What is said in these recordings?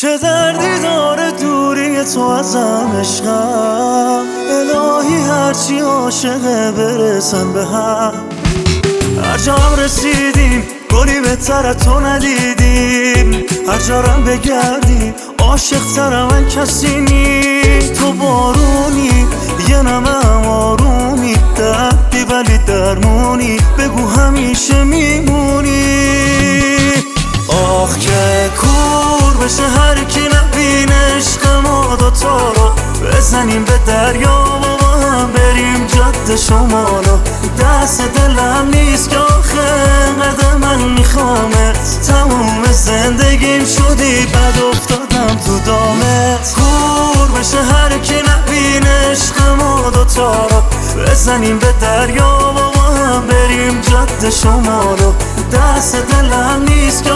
چه دردی داره دوری تو ازم عشقم؟ الهی هرچی عاشقه برسن به هم. هر جا هم رسیدیم گلی بهتر تو ندیدیم. هر جارم بگردیم عاشق تر من کسی نی. تو بارونی یه نمه آرومی. دردی ولی درمونی بگو همیشه میمونی. هر کی نبین عشق ما دوتا رو بزنیم به دریا و با هم بریم جاده شمالو دست دلم نیست که آخه قدر من میخوامت تموم زندگیم شدی بد افتادم تو دامت کور بشه هر کی نبین عشق ما دوتا رو بزنیم به دریا و با هم بریم جاده شمالو دست دلم نیست که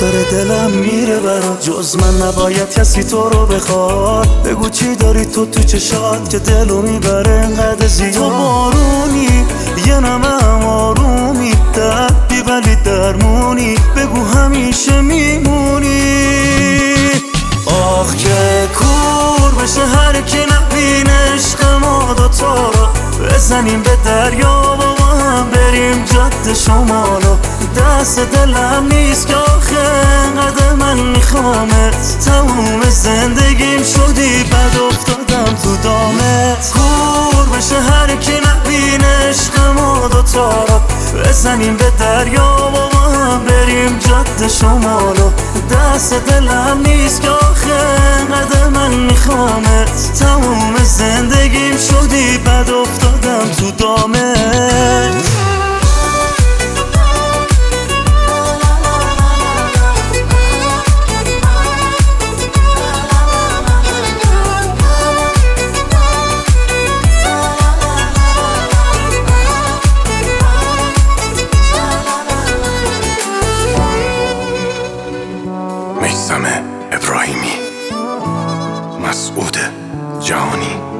داره دلم میره برات جز من نباید کسی تو رو بخواد. بگو چی داری تو تو چشات که دلو می‌بره انقدر زیاد. تو بارونی یه نمه هم آرومی دردی ولی درمونی. بگو همیشه میمونی. آخ که کور بشه هر کی نبین عشق ما دوتا رو. بزنیم به دریا و هم بریم جاده شمالو دست دلم نیست که آخه قدر من میخوامت. تموم زندگیم شدی بد افتادم تو دامت. کور بشه هر کی نبین عشق ما دوتا بزنیم به دریا و با هم بریم جاده شمالو دست دلم نیست که آخه قدر من میخوامت. تموم زندگیم شدی ابراهیمی مسعود جهانی.